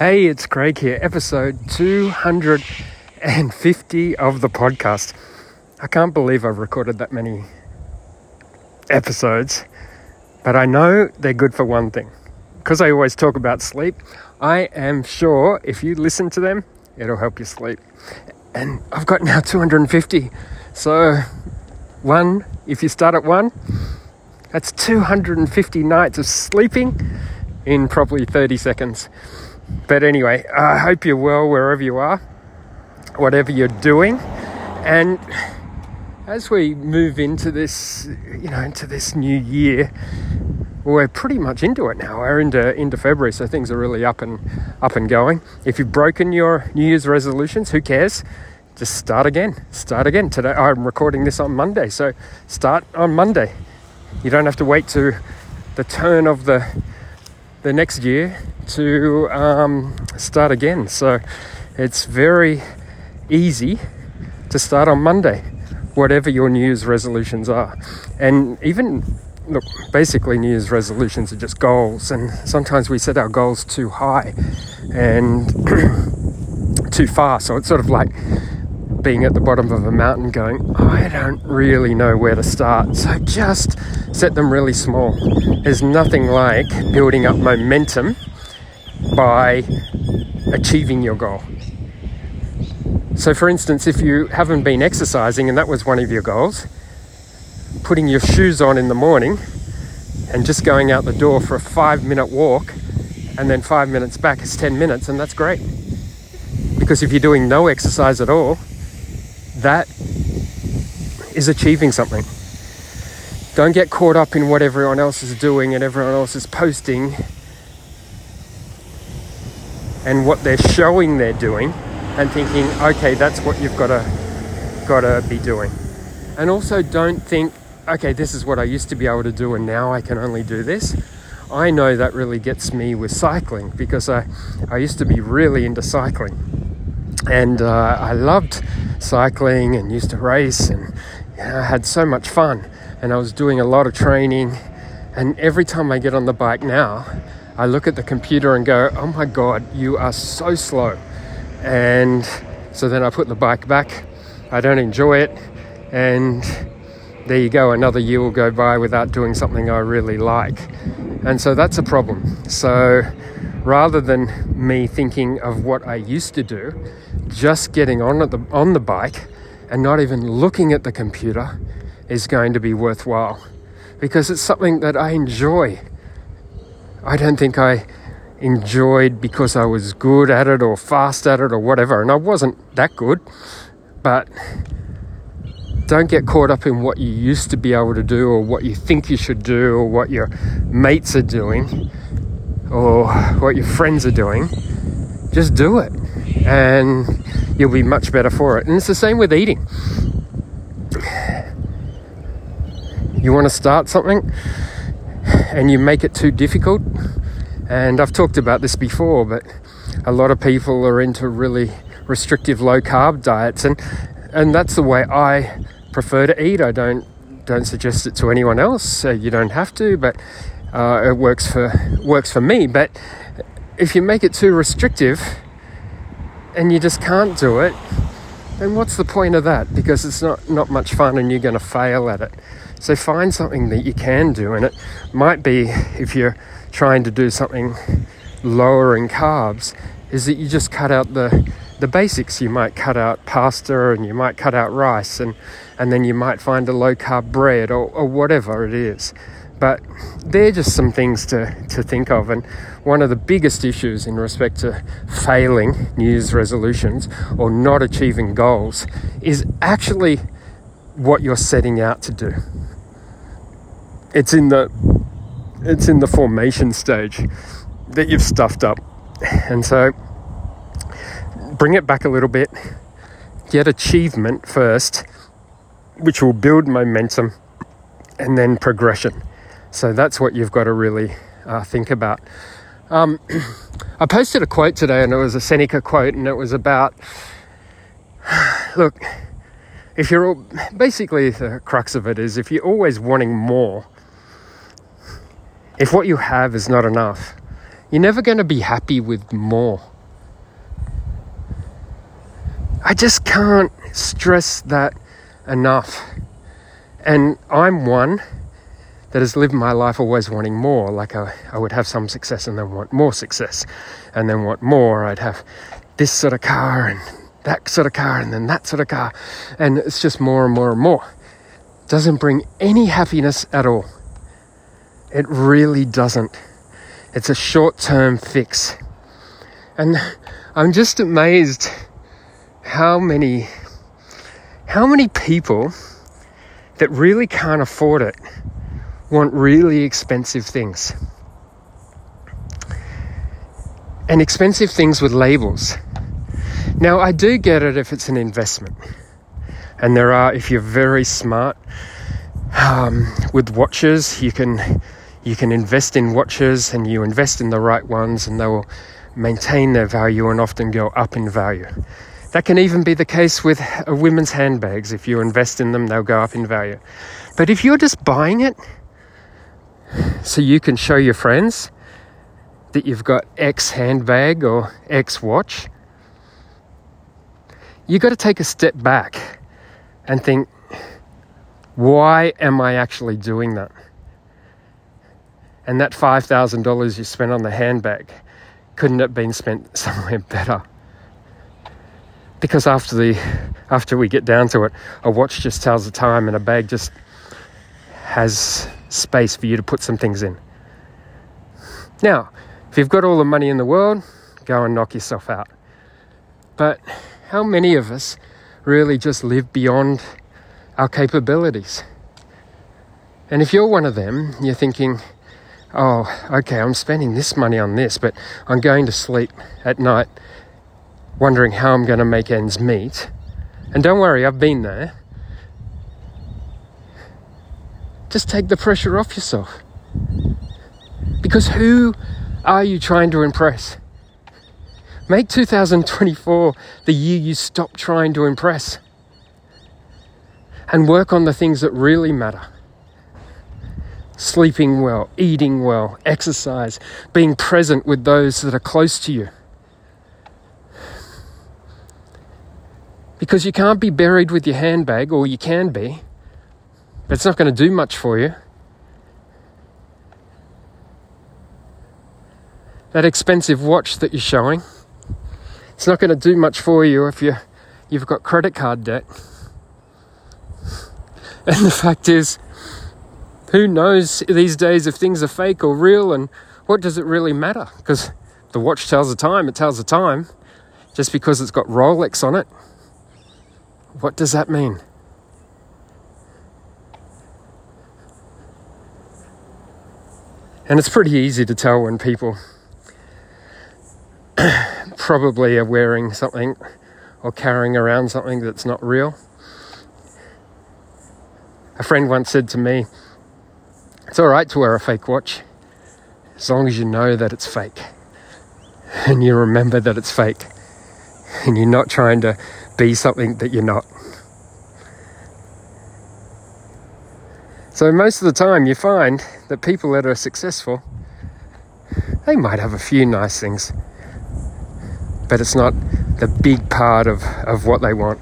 Hey, it's Craig here, episode 250 of the podcast. I can't believe I've recorded that many episodes, but I know they're good for one thing. Because I always talk about sleep, I am sure if you listen to them, it'll help you sleep. And I've got now 250. So, one, if you start at one, that's 250 nights of sleeping in probably 30 seconds. But anyway, I hope you're well wherever you are, whatever you're doing. And as we move into this, you know, into this new year, we're pretty much into it now. We're into into February, so things are really up and up and going. If you've broken your New Year's resolutions, who cares? Just start again. Start again. Today I'm recording this on Monday, so start on Monday. You don't have to wait to the turn of the the next year to um, start again. So it's very easy to start on Monday, whatever your New Year's resolutions are. And even, look, basically, New Year's resolutions are just goals. And sometimes we set our goals too high and too far. So it's sort of like being at the bottom of a mountain going, I don't really know where to start. So just set them really small. There's nothing like building up momentum by achieving your goal. So, for instance, if you haven't been exercising and that was one of your goals, putting your shoes on in the morning and just going out the door for a five minute walk and then five minutes back is 10 minutes, and that's great. Because if you're doing no exercise at all, that is achieving something. Don't get caught up in what everyone else is doing and everyone else is posting and what they're showing they're doing and thinking, okay, that's what you've got to got to be doing. And also don't think, okay, this is what I used to be able to do and now I can only do this. I know that really gets me with cycling because I, I used to be really into cycling. And uh, I loved cycling and used to race and you know, I had so much fun. And I was doing a lot of training. And every time I get on the bike now, I look at the computer and go, oh my God, you are so slow. And so then I put the bike back. I don't enjoy it. And there you go, another year will go by without doing something I really like. And so that's a problem. So rather than me thinking of what I used to do, just getting on the on the bike and not even looking at the computer is going to be worthwhile because it's something that I enjoy. I don't think I enjoyed because I was good at it or fast at it or whatever. And I wasn't that good. But don't get caught up in what you used to be able to do or what you think you should do or what your mates are doing or what your friends are doing. Just do it. And you'll be much better for it. And it's the same with eating. You want to start something? and you make it too difficult. And I've talked about this before, but a lot of people are into really restrictive low carb diets, and and that's the way I prefer to eat. I don't don't suggest it to anyone else. So you don't have to, but uh, it works for works for me. But if you make it too restrictive and you just can't do it, then what's the point of that? Because it's not not much fun, and you're going to fail at it. So find something that you can do, and it might be if you're trying to do something lower in carbs, is that you just cut out the the basics. You might cut out pasta and you might cut out rice, and and then you might find a low carb bread or, or whatever it is. But they're just some things to, to think of. And one of the biggest issues in respect to failing New Year's resolutions or not achieving goals is actually what you're setting out to do it's in the it's in the formation stage that you've stuffed up. And so bring it back a little bit, get achievement first, which will build momentum, and then progression. So that's what you've got to really uh, think about. Um, I posted a quote today, and it was a Seneca quote, and it was about look, if you're all, basically the crux of it is if you're always wanting more, if what you have is not enough, You're never going to be happy with more. I just can't stress that enough. And I'm one that has lived my life always wanting more. Like I, I would have some success and then want more success, and then want more. I'd have this sort of car and that sort of car and then that sort of car. And it's just more and more and more. Doesn't bring any happiness at all. It really doesn't. It's a short term fix. And I'm just amazed how many how many people that really can't afford it want really expensive things. And expensive things with labels. Now, I do get it if it's an investment. And there are, if you're very smart um, with watches, you can you can invest in watches and you invest in the right ones, and they will maintain their value and often go up in value. That can even be the case with uh, women's handbags. If you invest in them, they'll go up in value. But if you're just buying it so you can show your friends that you've got X handbag or X watch, you've got to take a step back and think, why am I actually doing that? And that $5,000 you spent on the handbag, couldn't have been spent somewhere better? Because after the after we get down to it, a watch just tells the time and a bag just has space for you to put some things in. Now, if you've got all the money in the world, go and knock yourself out. But how many of us really just live beyond our capabilities? And if you're one of them, you're thinking, oh, okay, I'm spending this money on this, but I'm going to sleep at night wondering how I'm going to make ends meet. And don't worry, I've been there. Just take the pressure off yourself. Because who are you trying to impress? Make 2024 the year you stop trying to impress and work on the things that really matter. Sleeping well, eating well, exercise, being present with those that are close to you. Because you can't be buried with your handbag, or you can be, but it's not going to do much for you. That expensive watch that you're showing, it's not going to do much for you if you, you've got credit card debt. And the fact is, who knows these days if things are fake or real, and what does it really matter? Because the watch tells the time, it tells the time. Just because it's got Rolex on it what does that mean? And it's pretty easy to tell when people probably are wearing something or carrying around something that's not real. A friend once said to me, It's all right to wear a fake watch as long as you know that it's fake and you remember that it's fake and you're not trying to be something that you're not. So, most of the time, you find that people that are successful, they might have a few nice things, but it's not the big part of, of what they want.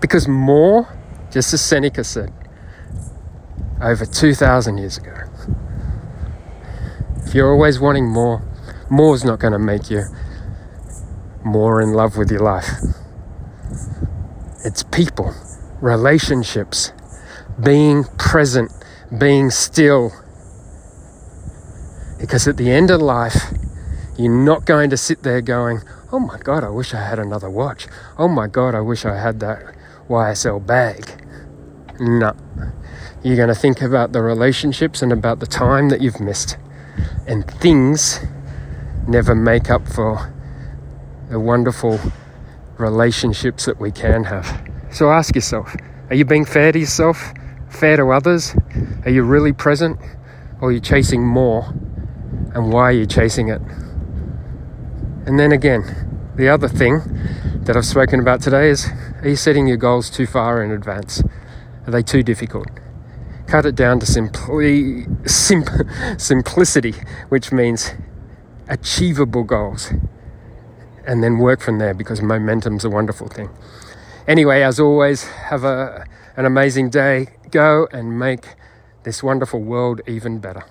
Because more, just as Seneca said, over 2,000 years ago, if you're always wanting more, more is not going to make you more in love with your life. It's people, relationships, being present, being still. Because at the end of life, you're not going to sit there going, Oh my God, I wish I had another watch. Oh my God, I wish I had that YSL bag. No. You're going to think about the relationships and about the time that you've missed. And things never make up for the wonderful relationships that we can have. So ask yourself are you being fair to yourself, fair to others? Are you really present, or are you chasing more? And why are you chasing it? And then again, the other thing that I've spoken about today is are you setting your goals too far in advance? Are they too difficult? cut it down to simply sim, simplicity, which means achievable goals, and then work from there because momentum's a wonderful thing. Anyway, as always, have a, an amazing day. Go and make this wonderful world even better.